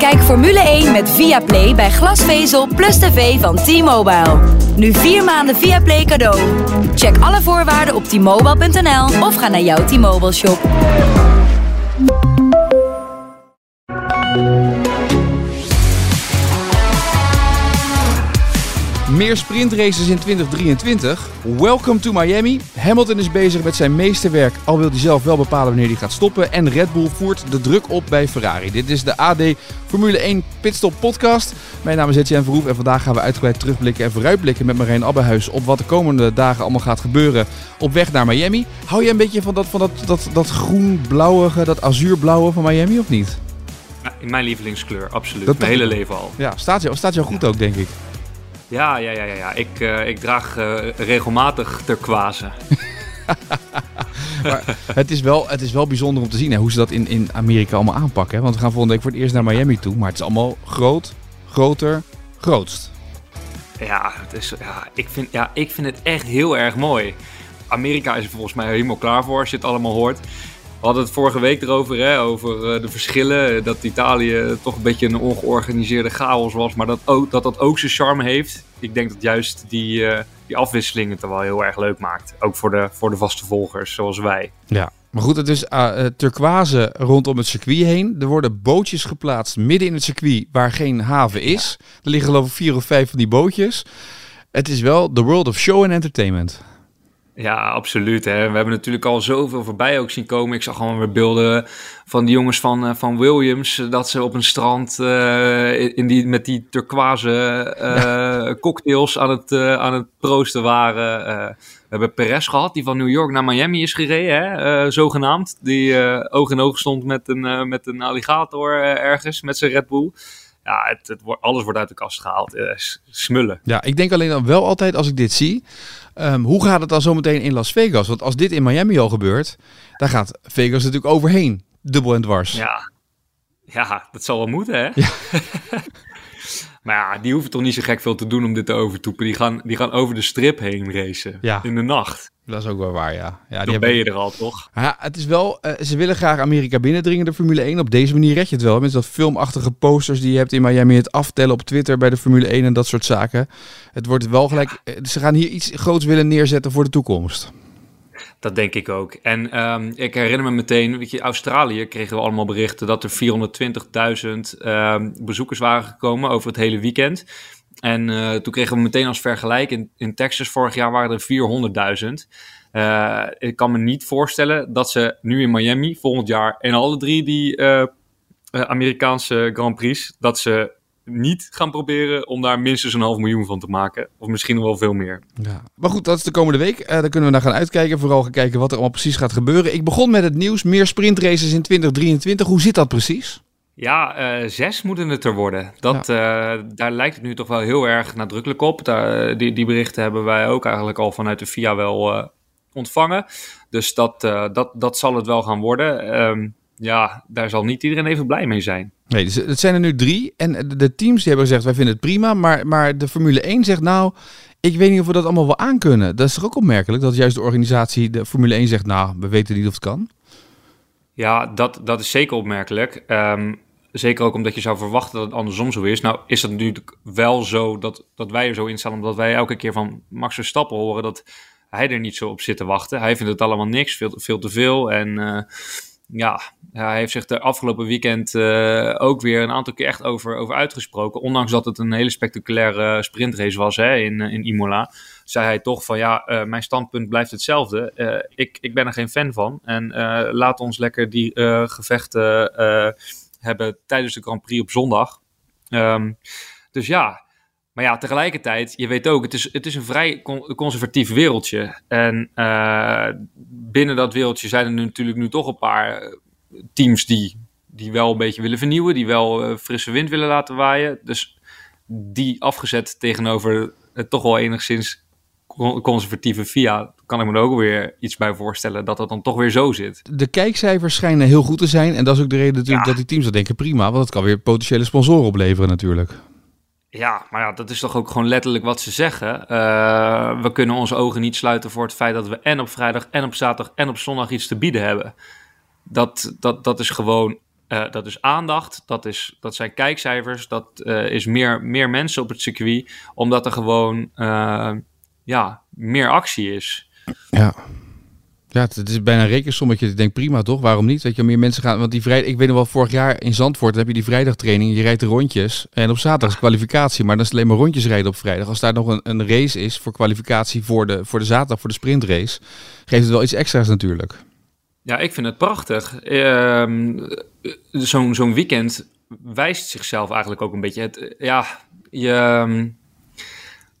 Kijk Formule 1 met Viaplay bij glasvezel plus tv van T-Mobile. Nu vier maanden Viaplay cadeau. Check alle voorwaarden op t-mobile.nl of ga naar jouw T-Mobile shop. Meer sprintraces in 2023. Welcome to Miami. Hamilton is bezig met zijn meesterwerk, al wil hij zelf wel bepalen wanneer hij gaat stoppen. En Red Bull voert de druk op bij Ferrari. Dit is de AD Formule 1 Pitstop podcast. Mijn naam is Etienne Verhoef en vandaag gaan we uitgebreid terugblikken en vooruitblikken met Marijn Abbehuis op wat de komende dagen allemaal gaat gebeuren op weg naar Miami. Hou je een beetje van dat, van dat, dat, dat groen-blauwige, dat azuurblauwe van Miami of niet? Mijn lievelingskleur, absoluut. Dat Mijn hele leven al. Ja, staat jou, staat jou goed ook, denk ik. Ja, ja, ja, ja. ja. Ik, eh, ik draag eh, regelmatig turquoise. Maar het is, wel, het is wel bijzonder om te zien hè, hoe ze dat in, in Amerika allemaal aanpakken. Hè? Want we gaan volgende week voor het eerst naar Miami toe. Maar het is allemaal groot, groter, grootst. Ja, het is, ja, ik vind, ja, ik vind het echt heel erg mooi. Amerika is er volgens mij helemaal klaar voor als je het allemaal hoort. We hadden het vorige week erover, hè, over eh, de verschillen. Dat Italië toch een beetje een ongeorganiseerde chaos was. Maar dat ook, dat, dat ook zijn charme heeft. Ik denk dat juist die, eh, die afwisseling het er wel heel erg leuk maakt. Ook voor de, voor de vaste volgers, zoals wij. Ja. Maar goed, het is uh, turquoise rondom het circuit heen. Er worden bootjes geplaatst midden in het circuit waar geen haven is. Er liggen geloof ik vier of vijf van die bootjes. Het is wel the world of show and entertainment. Ja, absoluut. Hè. We hebben natuurlijk al zoveel voorbij ook zien komen. Ik zag gewoon weer beelden van die jongens van, eh, van Williams. eh, Dat ze op een strand eh, in die, met die turquoise eh, cocktails aan het, aan het proosten waren. We hebben Perez gehad, die van New York naar Miami is gereden, hè, zogenaamd. Die oog in oog stond met een, met een alligator ergens, met zijn Red Bull. Ja, het, het, wordt- alles wordt uit de kast gehaald. Eh, smullen. Ja, ik denk alleen dan wel altijd als ik dit zie. ehm, hoe gaat het dan zometeen in Las Vegas? Want als dit in Miami al gebeurt, dan gaat Vegas natuurlijk overheen. Dubbel en dwars. Ja, ja dat zal wel moeten, hè? maar ja, die hoeven toch niet zo gek veel te doen om dit te overtoepen. Die gaan, die gaan over de strip heen racen. Ja. In de nacht. Dat is ook wel waar, ja. ja die Dan hebben- ben je er al, toch? Ja, het is wel, eh, ze willen graag Amerika binnendringen, de Formule 1. Op deze manier red je het wel. Met dat filmachtige posters die je hebt in Miami. Het aftellen op Twitter bij de Formule 1 en dat soort zaken. Het wordt wel gelijk, eh, ze gaan hier iets groots willen neerzetten voor de toekomst. Dat denk ik ook. En ehm, ik herinner me meteen, weet je, Australië kregen we allemaal berichten dat er 420.000 ehm, bezoekers waren gekomen over het hele weekend. En eh, toen kregen we meteen als vergelijk, in, in Texas vorig jaar waren er 400.000. Eh, ik kan me niet voorstellen dat ze nu in Miami volgend jaar in alle drie die eh, Amerikaanse Grand Prix, dat ze niet gaan proberen om daar minstens een half miljoen van te maken. Of misschien nog wel veel meer. Ja. Maar goed, dat is de komende week. Eh, daar kunnen we naar gaan uitkijken. Vooral gaan kijken wat er allemaal precies gaat gebeuren. Ik begon met het nieuws. Meer sprintraces in 2023. Hoe zit dat precies? Ja, eh, zes moeten het er worden. Dat, eh, daar lijkt het nu toch wel heel erg nadrukkelijk op. Daar, die, die berichten hebben wij ook eigenlijk al vanuit de VIA wel eh, ontvangen. Dus dat, eh, dat, dat zal het wel gaan worden. Ehm, ja, daar zal niet iedereen even blij mee zijn. Nee, dus het zijn er nu drie. En de- teams die hebben gezegd, wij vinden het prima. Maar, maar de Formule 1 zegt nou, ik weet niet of we dat allemaal wel aankunnen. Dat is toch ook opmerkelijk dat juist de organisatie, de Formule 1 zegt, nou, we weten niet of het kan. Ja, dat, dat is zeker opmerkelijk. Ehm, zeker ook omdat je zou verwachten dat het andersom zo is. Nou is het natuurlijk wel zo dat, dat wij er zo in staan... omdat wij elke keer van Max Verstappen horen... dat hij er niet zo op zit te wachten. Hij vindt het allemaal niks, veel, veel te veel. En eh, ja, hij heeft zich de afgelopen weekend eh, ook weer een aantal keer echt over, over uitgesproken. Ondanks dat het een hele spectaculaire sprintrace was hè, in, eh, in Imola. Zei hij toch van ja, eh, mijn standpunt blijft hetzelfde. Ik, ik ben er geen fan van. En laat ons lekker die gevechten hebben tijdens de Grand Prix op zondag. Ehm, dus ja, maar ja, tegelijkertijd, je weet ook, het is, het is een vrij con- conservatief wereldje. En eh, binnen dat wereldje zijn er nu natuurlijk nu toch een paar eh, teams die, die wel een beetje willen vernieuwen, die wel eh, frisse wind willen laten waaien. Dus die afgezet tegenover het toch wel enigszins conservatieve VIA kan ik me er ook weer iets bij voorstellen dat dat dan toch weer zo zit. De kijkcijfers schijnen heel goed te zijn. En dat is ook de reden natuurlijk dat die teams dat denken prima. Want het kan weer potentiële sponsoren opleveren natuurlijk. Ja, maar ja, dat is toch ook gewoon letterlijk wat ze zeggen. Uh, we kunnen onze ogen niet sluiten voor het feit dat we en op vrijdag en op zaterdag en op zondag iets te bieden hebben. Dat, dat, dat is gewoon, uh, dat is aandacht, dat, is, dat zijn kijkcijfers, dat uh, is meer, meer mensen op het circuit, omdat er gewoon ja, meer actie is. Ja. Ja, het is bijna een rekensommetje. Ik denk prima toch? Waarom niet? Weet je, meer mensen gaan. Want die vrijdag, ik weet nog wel, vorig jaar in Zandvoort heb je die vrijdagtraining. Je rijdt rondjes. En op zaterdag is kwalificatie. Maar dan is het alleen maar rondjes rijden op vrijdag. Als daar nog een, een race is voor kwalificatie voor de, voor de zaterdag, voor de sprintrace. Geeft het wel iets extra's natuurlijk. Ja, ik vind het prachtig. Uh, Zo'n zo'n weekend wijst zichzelf eigenlijk ook een beetje. Het, ja, je.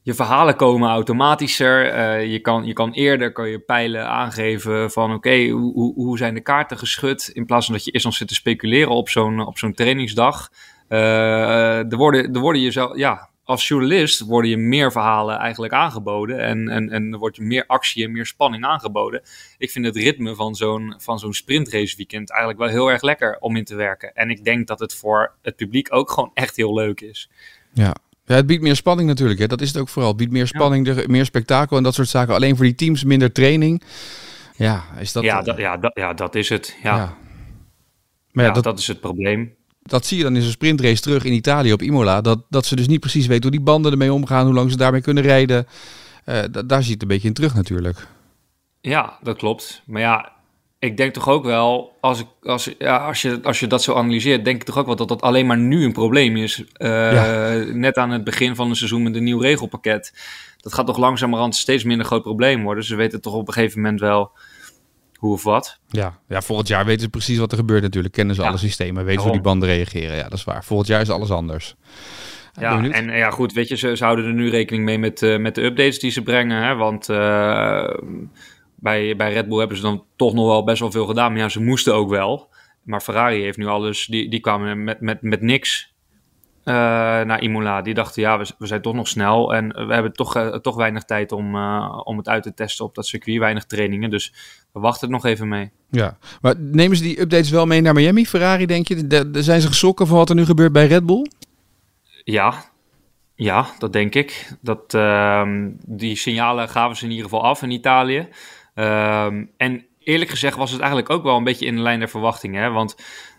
Je verhalen komen automatischer. Uh, je, kan, je kan eerder kan je pijlen aangeven van oké, hoe, hoe, hoe zijn de kaarten geschud? In plaats van dat je eerst nog zit te speculeren op zo'n, op zo'n trainingsdag. Uh, er, worden, er worden je zo, ja, als journalist worden je meer verhalen eigenlijk aangeboden. En, en, en er wordt je meer actie en meer spanning aangeboden. Ik vind het ritme van zo'n, van zo'n sprintrace weekend eigenlijk wel heel erg lekker om in te werken. En ik denk dat het voor het publiek ook gewoon echt heel leuk is. Ja, ja, het biedt meer spanning natuurlijk. Hè. Dat is het ook vooral. Het biedt meer spanning, meer spektakel en dat soort zaken. Alleen voor die teams minder training. Ja, is dat... Ja, dat, ja, dat, ja, dat is het. Ja. ja. Maar ja, dat, dat is het probleem. Dat zie je dan in zo'n sprintrace terug in Italië op Imola. Dat, dat ze dus niet precies weten hoe die banden ermee omgaan, hoe lang ze daarmee kunnen rijden. Uh, daar zie je het een beetje in terug natuurlijk. Ja, dat klopt. Maar ja, ik denk toch ook wel, als, ik, als, ja, als, je, als je dat zo analyseert, denk ik toch ook wel dat dat alleen maar nu een probleem is. Uh, Net aan het begin van het seizoen met een nieuw regelpakket. Dat gaat toch langzamerhand steeds minder groot probleem worden. Ze weten toch op een gegeven moment wel hoe of wat. Ja, ja volgend jaar weten ze precies wat er gebeurt natuurlijk. Kennen ze alle systemen, weten ze hoe die banden reageren. Ja, dat is waar. Volgend jaar is alles anders. Ja, en ja, goed, weet je, ze, ze, houden er nu rekening mee met, uh, met de updates die ze brengen. Hè? Want uh, bij, bij Red Bull hebben ze dan toch nog wel best wel veel gedaan. Maar ja, ze moesten ook wel. Maar Ferrari heeft nu alles, die, die kwamen met, met, met niks uh, naar Imola. Die dachten, ja, we, we, zijn toch nog snel. En we hebben toch, uh, toch weinig tijd om, uh, om het uit te testen op dat circuit. Weinig trainingen. Dus we wachten het nog even mee. Ja, maar nemen ze die updates wel mee naar Miami, Ferrari, denk je? De, de, zijn ze geschrokken van wat er nu gebeurt bij Red Bull? Ja, ja, dat denk ik. Dat, ehm, die signalen gaven ze in ieder geval af in Italië. Um, en eerlijk gezegd was het eigenlijk ook wel een beetje in de lijn der verwachtingen. Want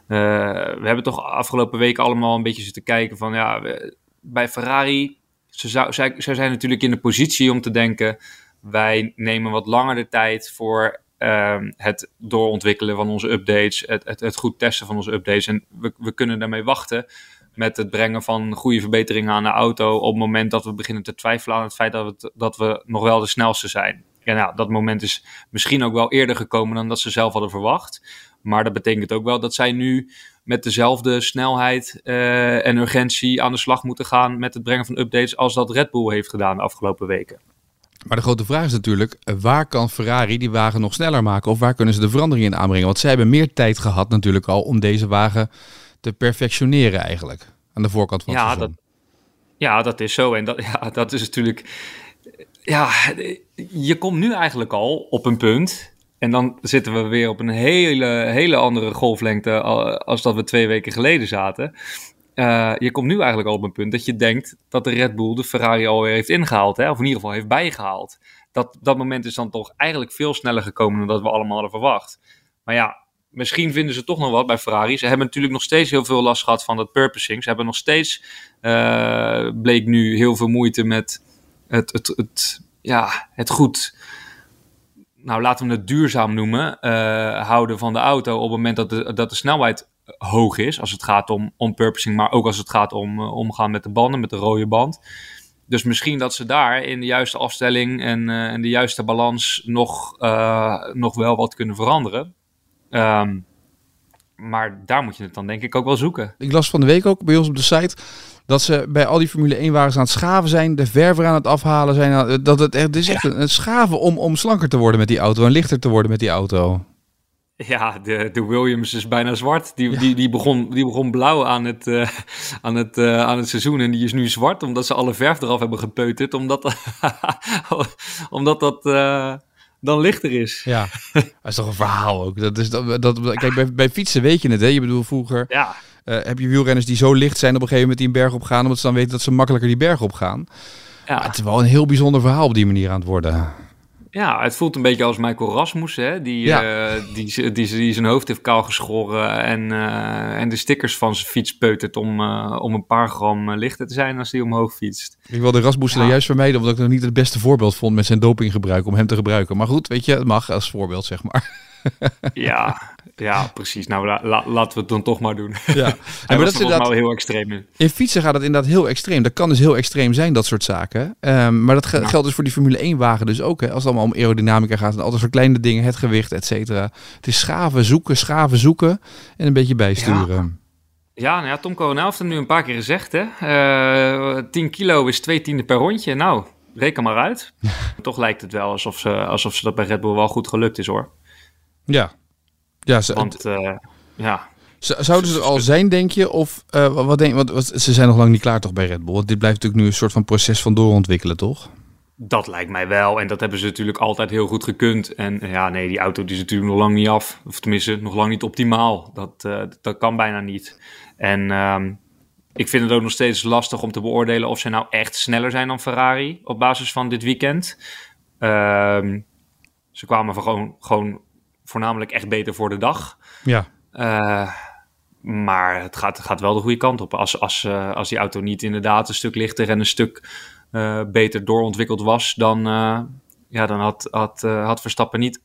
uh, we hebben toch afgelopen weken allemaal een beetje zitten kijken van ja, bij Ferrari, ze, zij, zij zijn natuurlijk in de positie om te denken, wij nemen wat langer de tijd voor um, het doorontwikkelen van onze updates, het, het, het, goed testen van onze updates. En we, we kunnen daarmee wachten met het brengen van goede verbeteringen aan de auto op het moment dat we beginnen te twijfelen aan het feit dat we, dat we nog wel de snelste zijn. Ja, nou, dat moment is misschien ook wel eerder gekomen dan dat ze zelf hadden verwacht. Maar dat betekent ook wel dat zij nu met dezelfde snelheid uh, en urgentie aan de slag moeten gaan met het brengen van updates als dat Red Bull heeft gedaan de afgelopen weken. Maar de grote vraag is natuurlijk, waar kan Ferrari die wagen nog sneller maken of waar kunnen ze de verandering in aanbrengen? Want zij hebben meer tijd gehad natuurlijk al om deze wagen te perfectioneren eigenlijk aan de voorkant van het ja, Dat, ja, dat is zo. En dat, ja, dat is natuurlijk ja, je komt nu eigenlijk al op een punt. En dan zitten we weer op een hele, hele andere golflengte als dat we twee weken geleden zaten. Uh, je komt nu eigenlijk al op een punt dat je denkt dat de Red Bull de Ferrari alweer heeft ingehaald. Hè? Of in ieder geval heeft bijgehaald. Dat, dat moment is dan toch eigenlijk veel sneller gekomen dan dat we allemaal hadden verwacht. Maar ja, misschien vinden ze toch nog wat bij Ferrari. Ze hebben natuurlijk nog steeds heel veel last gehad van dat purposing. Ze hebben nog steeds, uh, bleek nu, heel veel moeite met het, het, het, ja, het goed, nou laten we het duurzaam noemen, uh, houden van de auto op het moment dat de, dat de snelheid hoog is. Als het gaat om, om purposing, maar ook als het gaat om uh, omgaan met de banden, met de rode band. Dus misschien dat ze daar in de juiste afstelling en, uh, en de juiste balans nog, nog wel wat kunnen veranderen. Um, maar daar moet je het dan denk ik ook wel zoeken. Ik las van de week ook bij ons op de site dat ze bij al die Formule 1 wagens aan het schaven zijn, de verver aan het afhalen zijn. Dat het, het is echt een, schaven om, om slanker te worden met die auto en lichter te worden met die auto. Ja, de, de Williams is bijna zwart. Die, die, die, begon, die begon blauw aan het, uh, aan, het, uh, aan het seizoen en die is nu zwart omdat ze alle verf eraf hebben gepeuterd. Omdat, omdat dat uh, dan lichter is. Ja, dat is toch een verhaal ook. Dat is, dat, dat, kijk, bij, bij fietsen weet je het, hè? Je bedoel, vroeger ja. Heb je wielrenners die zo licht zijn op een gegeven moment die een berg op gaan, omdat ze dan weten dat ze makkelijker die berg op gaan. Ja. Maar het is wel een heel bijzonder verhaal op die manier aan het worden. Ja, het voelt een beetje als Michael Rasmussen, hè? Die, ja. uh, die, die, die, zijn hoofd heeft kaal geschoren en, uh, en de stickers van zijn fiets peutert om, uh, om een paar gram lichter te zijn als hij omhoog fietst. Ik wilde Rasmussen ja. juist vermijden, omdat ik nog niet het beste voorbeeld vond met zijn dopinggebruik om hem te gebruiken. Maar goed, weet je, het mag als voorbeeld, zeg maar. ja, ja, precies. Nou, la, la, laten we het dan toch maar doen. Ja, Hij maar dat is inderdaad, wel heel extreem in. in fietsen gaat het inderdaad heel extreem. Dat kan dus heel extreem zijn, dat soort zaken. Ehm, maar dat ge- Ja. geldt dus voor die Formule 1 wagen dus ook. Hè. Als het allemaal om aerodynamica gaat en altijd voor kleine dingen, het gewicht, et cetera. Het is schaven, zoeken, schaven, zoeken en een beetje bijsturen. Ja, nou ja, Tom Coronel heeft het nu een paar keer gezegd, hè. Eh 10 kilo is twee tienden per rondje. Nou, reken maar uit. Toch lijkt het wel alsof ze, alsof ze dat bij Red Bull wel goed gelukt is, hoor. Ja. Ja, ze, Want, eh, ja, Zouden ze er al zijn, denk je? Of eh, wat denk want wat- ze zijn nog lang niet klaar toch bij Red Bull? Want dit blijft natuurlijk nu een soort van proces van doorontwikkelen, toch? Dat lijkt mij wel. En dat hebben ze natuurlijk altijd heel goed gekund. En ja, nee, die auto die is natuurlijk nog lang niet af. Of tenminste, nog lang niet optimaal. Dat, eh, dat kan bijna niet. En ehm, ik vind het ook nog steeds lastig om te beoordelen of ze nou echt sneller zijn dan Ferrari op basis van dit weekend. Ehm, ze kwamen van gewoon, gewoon voornamelijk echt beter voor de dag. Ja. Eh, maar het gaat, gaat wel de goede kant op. Als, als, eh, als die auto niet inderdaad een stuk lichter en een stuk eh, beter doorontwikkeld was, dan, ja, dan had, had, had Verstappen niet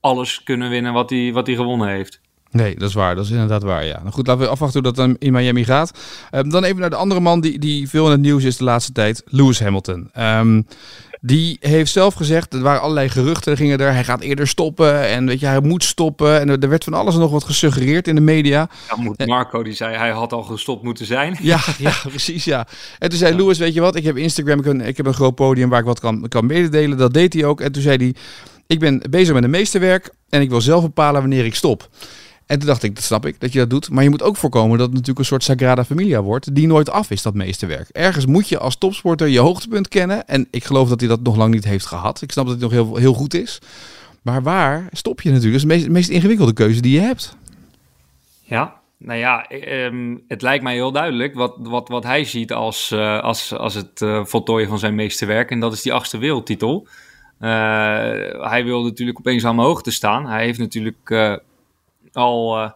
alles kunnen winnen wat hij, wat hij gewonnen heeft. Nee, dat is waar. Dat is inderdaad waar, ja. Nou goed, laten we afwachten hoe dat dan in Miami gaat. Ehm, dan even naar de andere man die, die veel in het nieuws is de laatste tijd. Lewis Hamilton. Ehm, die heeft zelf gezegd, er waren allerlei geruchten, er gingen er, hij gaat eerder stoppen en weet je, hij moet stoppen. En er, er werd van alles en nog wat gesuggereerd in de media. Ja, moet Marco, die zei hij had al gestopt moeten zijn. Ja, ja, precies, ja. En toen zei Lewis, weet je wat, ik heb Instagram, ik heb, een, ik heb een groot podium waar ik wat kan, kan mededelen. Dat deed hij ook. En toen zei hij, ik ben bezig met een meesterwerk en ik wil zelf bepalen wanneer ik stop. En toen dacht ik, dat snap ik, dat je dat doet. Maar je moet ook voorkomen dat het natuurlijk een soort Sagrada Familia wordt, die nooit af is, dat meesterwerk. Ergens moet je als topsporter je hoogtepunt kennen. En ik geloof dat hij dat nog lang niet heeft gehad. Ik snap dat hij nog heel, heel goed is. Maar waar stop je natuurlijk? Dat is de meest, ingewikkelde keuze die je hebt. Ja, nou ja, ehm, het lijkt mij heel duidelijk wat, wat, wat hij ziet als, eh, als, als het eh, voltooien van zijn meesterwerk. En dat is die achtste wereldtitel. Eh, hij wil natuurlijk op eenzame hoogte staan. Hij heeft natuurlijk al, eh,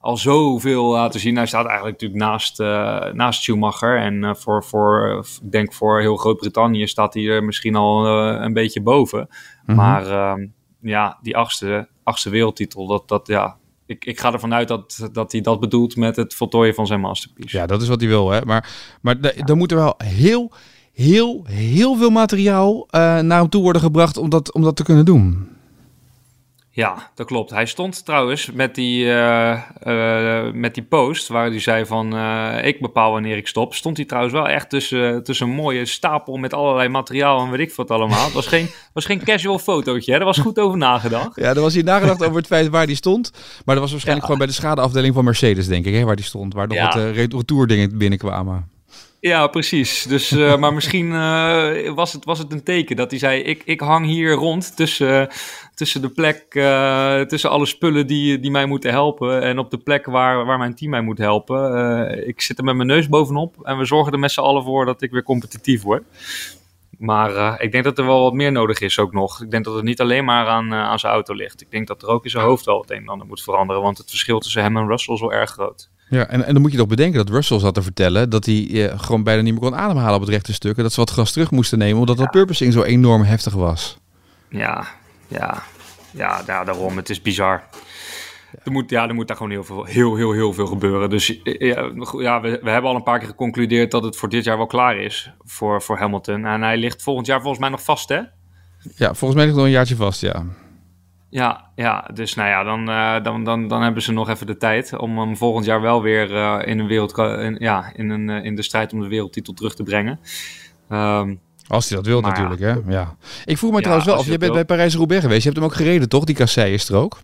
al zoveel laten zien. Hij staat eigenlijk natuurlijk naast, eh, naast Schumacher. En eh, voor, voor, ik denk voor heel Groot-Brittannië staat hij er misschien al een beetje boven. Mhm. Maar ehm, ja, die achtste, achtste wereldtitel, dat, dat ja, ik, ik ga ervan uit dat, dat hij dat bedoelt met het voltooien van zijn masterpiece. Ja, dat is wat hij wil. Hè? Maar, maar da- dan moet er wel heel, heel, heel veel materiaal naar hem toe worden gebracht om dat, om dat te kunnen doen. Ja, dat klopt. Hij stond trouwens met die, eh, eh, met die post waar hij zei van eh, ik bepaal wanneer ik stop. Stond hij trouwens wel echt tussen, tussen een mooie stapel met allerlei materiaal en weet ik wat allemaal. Het was geen, was geen casual fotootje, hè? er was goed over nagedacht. Ja, er was hier nagedacht over het feit waar die stond. Maar dat was waarschijnlijk gewoon bij de schadeafdeling van Mercedes, denk ik, hè, waar die stond. Waar nog Ja. wat retourdingen binnenkwamen. Ja, precies. Dus, eh, maar misschien eh, was, het, was het een teken dat hij zei: Ik, ik hang hier rond tussen, tussen de plek, eh, tussen alle spullen die, die mij moeten helpen. En op de plek waar, waar mijn team mij moet helpen. Eh, ik zit er met mijn neus bovenop en we zorgen er met z'n allen voor dat ik weer competitief word. Maar eh, ik denk dat er wel wat meer nodig is ook nog. Ik denk dat het niet alleen maar aan, eh, aan zijn auto ligt. Ik denk dat er ook in zijn hoofd wel het een en ander moet veranderen. Want het verschil tussen hem en Russell is wel erg groot. Ja, en, en dan moet je toch bedenken dat Russell zat te vertellen dat hij eh, gewoon bijna niet meer kon ademhalen op het rechte stuk. En dat ze wat gas terug moesten nemen, omdat dat purposing zo enorm heftig was. Ja, ja, ja, ja daarom. Het is bizar. Er moet, ja, er moet daar gewoon heel veel, heel, heel, heel veel gebeuren. Dus eh, ja, ja we, we hebben al een paar keer geconcludeerd dat het voor dit jaar wel klaar is voor, voor Hamilton. En hij ligt volgend jaar volgens mij nog vast, hè? Ja, volgens mij ligt nog een jaartje vast, ja. Ja, ja dus nou ja, dan, eh, dan, dan, dan hebben ze nog even de tijd om hem volgend jaar wel weer eh, in, een wereld, in, ja, in, een, eh, in de strijd om de wereldtitel terug te brengen. Ehm, Als hij dat wil Maar ja. natuurlijk, hè. Ja. Ik vroeg me Ja, trouwens wel af, je jij bent bij Parijs-Roubaix geweest. Je hebt hem ook gereden, toch? Die kassei is er ook.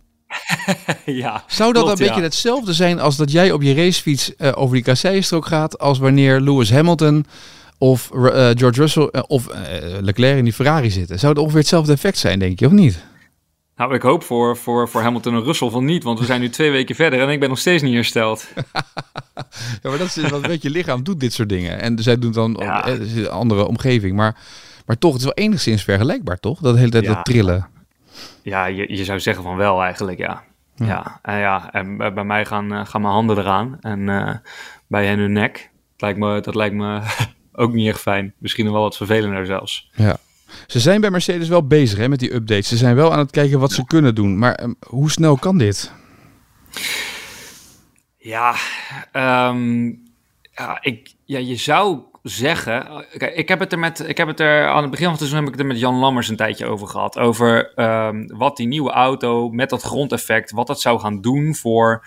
ja, Zou dat klopt, een beetje hetzelfde zijn als dat jij op je racefiets over die kasseistrook gaat als wanneer Lewis Hamilton of George Russell of Leclerc in die Ferrari zitten? Zou het ongeveer hetzelfde effect zijn, denk je, of niet? Nou, ik hoop voor, voor, voor Hamilton en Russell van niet, want we zijn nu twee weken verder en ik ben nog steeds niet hersteld. Ja, maar dat is wat weet je lichaam doet dit soort dingen. En zij doen dan Ja. is een andere omgeving. Maar, maar toch, het is wel enigszins vergelijkbaar, toch? Dat hele tijd Ja. dat trillen. Ja, je, je zou zeggen van wel eigenlijk, ja. Ja, en, ja, en bij mij gaan, eh, gaan mijn handen eraan en eh, bij hen hun nek. Dat lijkt me, dat lijkt me ook niet echt fijn. Misschien wel wat vervelender zelfs. Ja. Ze zijn bij Mercedes wel bezig hè, met die updates. Ze zijn wel aan het kijken wat ze kunnen doen. Maar ehm, hoe snel kan dit? Ja, ehm, ja, ik, ja, je zou zeggen. Kijk, ik heb het er met. Ik heb het er aan het begin van het seizoen heb ik het er met Jan Lammers een tijdje over gehad. Over ehm, wat die nieuwe auto met dat grondeffect, wat dat zou gaan doen voor.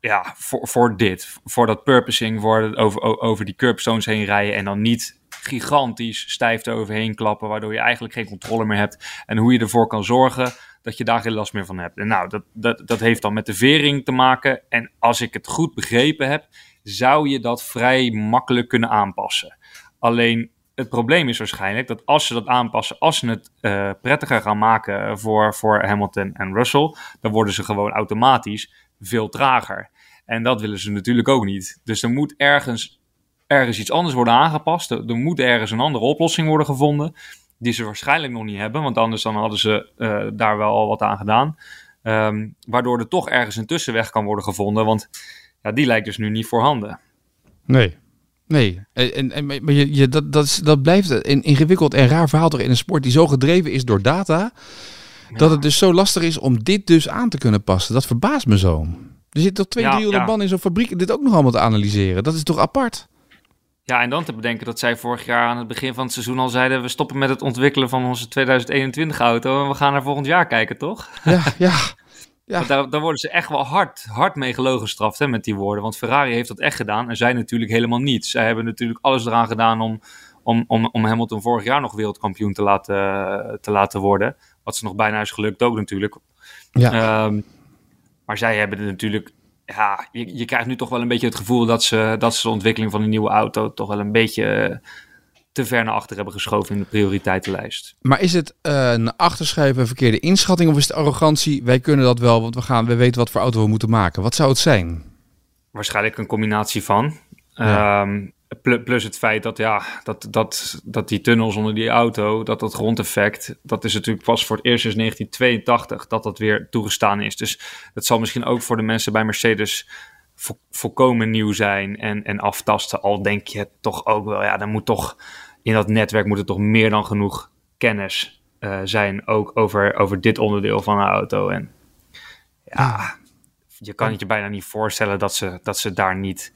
Ja, voor, voor dit. Voor dat purposing, voor over, over die curbstones heen rijden. En dan niet gigantisch stijf eroverheen klappen. Waardoor je eigenlijk geen controle meer hebt. En hoe je ervoor kan zorgen dat je daar geen last meer van hebt. En nou, dat, dat, dat heeft dan met de vering te maken. En als ik het goed begrepen heb, zou je dat vrij makkelijk kunnen aanpassen. Alleen het probleem is waarschijnlijk dat als ze dat aanpassen, als ze het eh, prettiger gaan maken voor, voor Hamilton en Russell, dan worden ze gewoon automatisch veel trager. En dat willen ze natuurlijk ook niet. Dus er moet ergens, ergens iets anders worden aangepast. Er, er moet ergens een andere oplossing worden gevonden. Die ze waarschijnlijk nog niet hebben, want anders dan hadden ze eh, daar wel al wat aan gedaan. Ehm, waardoor er toch ergens een tussenweg kan worden gevonden. Want ja, die lijkt dus nu niet voorhanden. Nee. Nee, en, en, maar je, je, dat, dat, is, dat blijft een ingewikkeld en raar verhaal toch in een sport die zo gedreven is door data, dat het dus zo lastig is om dit dus aan te kunnen passen. Dat verbaast me zo. Er zit toch twee, Ja, 300 ja. man in zo'n fabriek dit ook nog allemaal te analyseren. Dat is toch apart? Ja, en dan te bedenken dat zij vorig jaar aan het begin van het seizoen al zeiden... we stoppen met het ontwikkelen van onze 2021-auto... en we gaan naar volgend jaar kijken, toch? Ja, ja. Ja. Daar, daar worden ze echt wel hard, hard mee gelogenstraft hè, met die woorden. Want Ferrari heeft dat echt gedaan en zij natuurlijk helemaal niet. Zij hebben natuurlijk alles eraan gedaan om, om, om, om Hamilton vorig jaar nog wereldkampioen te laten, te laten worden. Wat ze nog bijna is gelukt ook natuurlijk. Ja. Ehm, maar zij hebben het natuurlijk... Ja, je, je krijgt nu toch wel een beetje het gevoel dat ze, dat ze de ontwikkeling van een nieuwe auto... toch wel een beetje eh, te ver naar achter hebben geschoven in de prioriteitenlijst. Maar is het eh een achterschuiven verkeerde inschatting of is het arrogantie? Wij kunnen dat wel, want we, gaan, we weten wat voor auto we moeten maken. Wat zou het zijn? waarschijnlijk een combinatie van. Ja. Ehm, plus het feit dat, ja, dat, dat, dat die tunnels onder die auto, dat dat grondeffect, dat is natuurlijk pas voor het eerst sinds 1982 dat dat weer toegestaan is. Dus dat zal misschien ook voor de mensen bij Mercedes vo- volkomen nieuw zijn en, en aftasten. Al denk je toch ook wel, ja, dan moet toch in dat netwerk moet er toch meer dan genoeg kennis eh, zijn, ook over, over dit onderdeel van een auto. En ja, je kan het je bijna niet voorstellen dat ze, dat ze daar niet.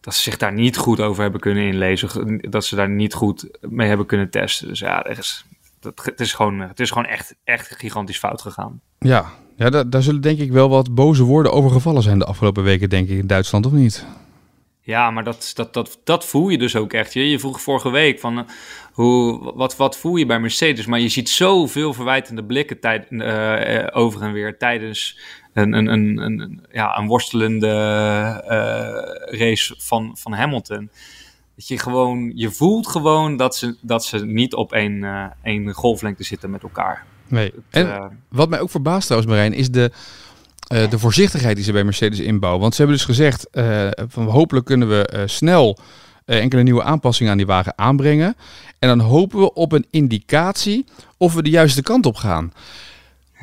Dat ze zich daar niet goed over hebben kunnen inlezen. Dat ze daar niet goed mee hebben kunnen testen. Dus ja, er is, dat, het is gewoon, het is gewoon echt, echt gigantisch fout gegaan. Ja, ja da- daar zullen denk ik wel wat boze woorden over gevallen zijn de afgelopen weken, denk ik, in Duitsland, of niet? Ja, maar dat, dat, dat, dat voel je dus ook echt. Je, je vroeg vorige week van eh, hoe, wat, wat voel je bij Mercedes? Maar je ziet zoveel verwijtende blikken tijd, eh, eh, over en weer tijdens een, een, een, ja, een worstelende eh, race van, van Hamilton. Dat je gewoon, je voelt gewoon dat ze, dat ze niet op één, eh, één golflengte zitten met elkaar. Nee. Het, En eh, wat mij ook verbaast trouwens, Marijn, is de, de voorzichtigheid die ze bij Mercedes inbouwen. Want ze hebben dus gezegd, van hopelijk kunnen we snel enkele nieuwe aanpassingen aan die wagen aanbrengen. En dan hopen we op een indicatie of we de juiste kant op gaan.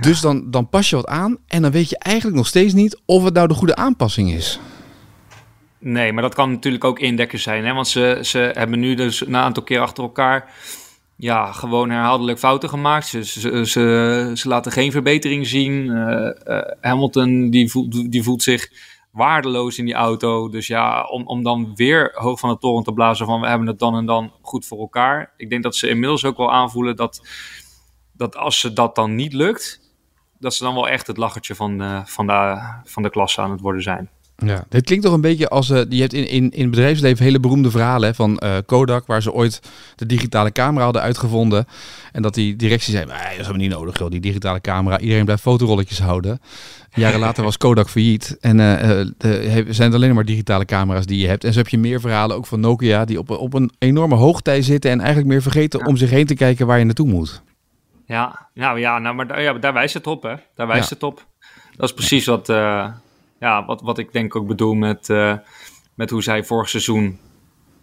Dus dan, dan pas je wat aan en dan weet je eigenlijk nog steeds niet of het nou de goede aanpassing is. Nee, maar dat kan natuurlijk ook indekkers zijn. Hè? Want ze, ze hebben nu dus een aantal keer achter elkaar ja, gewoon herhaaldelijk fouten gemaakt. Ze, ze, ze, ze laten geen verbetering zien. Eh, eh, Hamilton die voelt, die voelt zich waardeloos in die auto. Dus ja, om, om dan weer hoog van de toren te blazen van we hebben het dan en dan goed voor elkaar. Ik denk dat ze inmiddels ook wel aanvoelen dat, dat als ze dat dan niet lukt, dat ze dan wel echt het lachertje van, de van, de, van de klasse aan het worden zijn. Ja, dit klinkt toch een beetje als... Uh, je hebt in, in, in het bedrijfsleven hele beroemde verhalen hè, van uh, Kodak... waar ze ooit de digitale camera hadden uitgevonden. En dat die directie zei, dat is helemaal niet nodig, joh, die digitale camera. Iedereen blijft fotorolletjes houden. Jaren later was Kodak failliet. En uh, de, zijn het alleen maar digitale camera's die je hebt. En zo heb je meer verhalen ook van Nokia... die op, op een enorme hoogtij zitten... en eigenlijk meer vergeten om zich heen te kijken waar je naartoe moet. Ja, nou ja, nou, maar ja, daar wijst het op, hè. Daar wijst het op. Dat is precies wat ja, wat, wat ik denk ook bedoel met, uh, met hoe zij vorig seizoen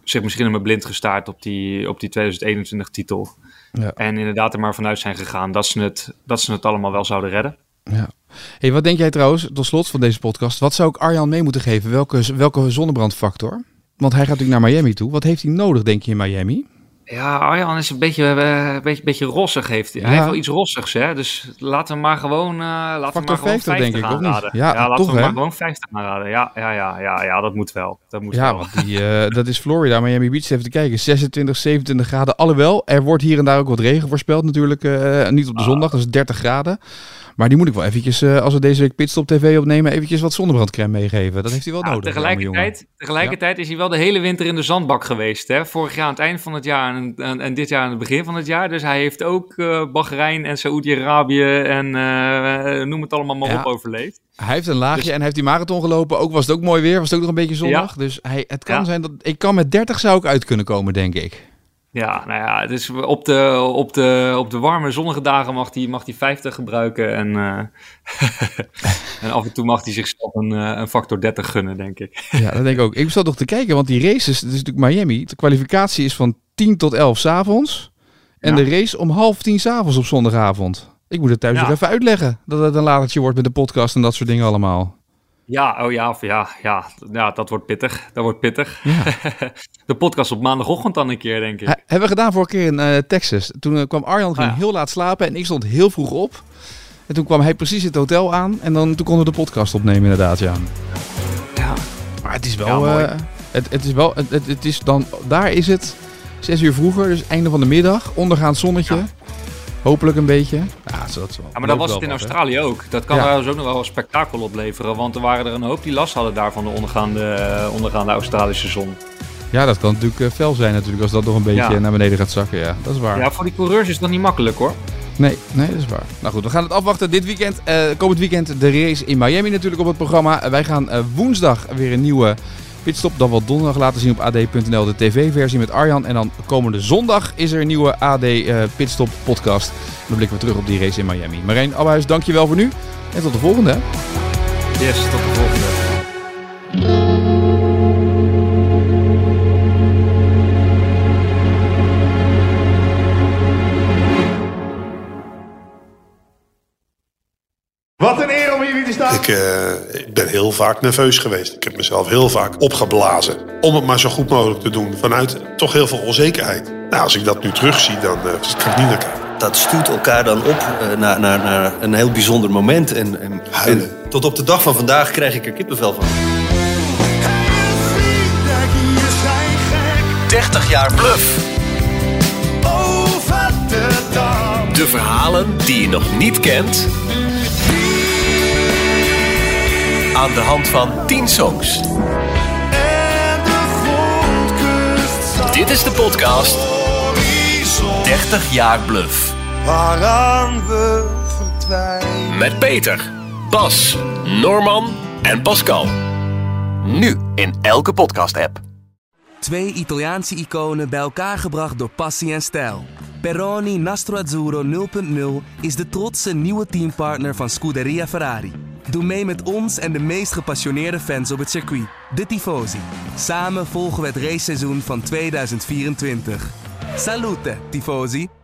zich misschien helemaal blind gestaard op die, op die 2021 titel. Ja. En inderdaad er maar vanuit zijn gegaan dat ze het, dat ze het allemaal wel zouden redden. Ja. Hey, wat denk jij trouwens, tot slot van deze podcast, wat zou ik Arjan mee moeten geven? Welke, welke zonnebrandfactor? Want hij gaat natuurlijk naar Miami toe. Wat heeft hij nodig, denk je, in Miami? Ja, Arjan is een beetje, uh, beetje, beetje rossig. Heeft. Hij heeft wel iets rossigs, hè? Dus laten we maar gewoon, uh, laten we maar gewoon 50, denk ik, aanraden. Ja, ja laten we maar gewoon 50 aanraden. Ja, ja, ja, ja, ja, dat moet wel. Dat moet ja, wel. want die, uh, dat is Florida, Miami Beach. Even te kijken, 26, 27 graden. Alhoewel, er wordt hier en daar ook wat regen voorspeld natuurlijk. niet op de ah. zondag, dat is 30 graden. Maar die moet ik wel eventjes, uh, als we deze week Pitstop TV opnemen, eventjes wat zonnebrandcrème meegeven. Dat heeft hij wel nodig. Tegelijkertijd, tegelijkertijd is hij wel de hele winter in de zandbak geweest. Hè? Vorig jaar aan het eind van het jaar en, en, en dit jaar aan het begin van het jaar. Dus hij heeft ook uh, Bahrein en Saoedi-Arabië en uh, noem het allemaal maar op overleefd. Hij heeft een laagje dus- en heeft die marathon gelopen. Ook was het ook mooi weer, was het ook nog een beetje zonnig. Dus hij, het kan zijn dat ik kan met 30 zou ik uit kunnen komen, denk ik. Ja, nou ja, het is op de, op de, op de warme zonnige dagen mag hij mag 50 gebruiken. En, uh, en af en toe mag hij zichzelf een, uh, een factor 30 gunnen, denk ik. ja, dat denk ik ook. Ik zat nog te kijken, want die races, het is natuurlijk Miami. De kwalificatie is van 10 tot 11 s'avonds. En de race om half tien s'avonds op zondagavond. Ik moet het thuis nog even uitleggen. Dat het een latertje wordt met de podcast en dat soort dingen allemaal. Ja, oh ja, of ja, ja, ja, dat wordt pittig. Dat wordt pittig. Ja. de podcast op maandagochtend dan een keer, denk ik. hebben we gedaan voor een keer in uh, Texas. Toen uh, kwam Arjan ging ah, heel laat slapen en ik stond heel vroeg op. En toen kwam hij precies het hotel aan en dan, toen konden we de podcast opnemen inderdaad, ja. Ja. Maar het is wel, ja, uh, het, het, is wel, het, het, is dan, daar is het zes uur vroeger, dus einde van de middag, ondergaand zonnetje. Hopelijk een beetje. Ja, dat ja maar dat was het in Australië ook. Dat kan ja. dus ook nog wel een spektakel opleveren. Want er waren er een hoop die last hadden daar van de ondergaande, eh, ondergaande Australische zon. Ja, dat kan natuurlijk uh, fel zijn natuurlijk als dat nog een beetje naar beneden gaat zakken. Ja, dat is waar. Ja, voor die coureurs is dat niet makkelijk hoor. Nee, nee, dat is waar. Nou goed, we gaan het afwachten dit weekend. Uh, komend weekend de race in Miami natuurlijk op het programma. wij gaan woensdag weer een nieuwe Pitstop dan wel donderdag laten zien op ad.nl de tv-versie met Arjan. En dan komende zondag is er een nieuwe AD uh, Pitstop podcast. dan blikken we terug op die race in Miami. Marijn Abhuis, dankjewel voor nu. En tot de volgende. Yes, tot de volgende. Ik, uh, ik, ben heel vaak nerveus geweest. Ik heb mezelf heel vaak opgeblazen. Om het maar zo goed mogelijk te doen. Vanuit toch heel veel onzekerheid. Nou, als ik dat nu terugzie, dan uh, kan ik niet naar kijken. Dat stuurt elkaar dan op uh, naar, naar, naar, een heel bijzonder moment. En, en, en, tot op de dag van vandaag krijg ik er kippenvel van. 30 jaar bluff. Over de dam. De verhalen die je nog niet kent aan de hand van 10 songs. Dit is de podcast 30 jaar bluff. Waaraan we verdwijnen. Met Peter, Bas, Norman en Pascal. Nu in elke podcast-app. Twee Italiaanse iconen bij elkaar gebracht door passie en stijl. Peroni Nastro Azzurro 0.0 is de trotse nieuwe teampartner van Scuderia Ferrari. Doe mee met ons en de meest gepassioneerde fans op het circuit, de Tifosi. Samen volgen we het raceseizoen van 2024. Salute, Tifosi!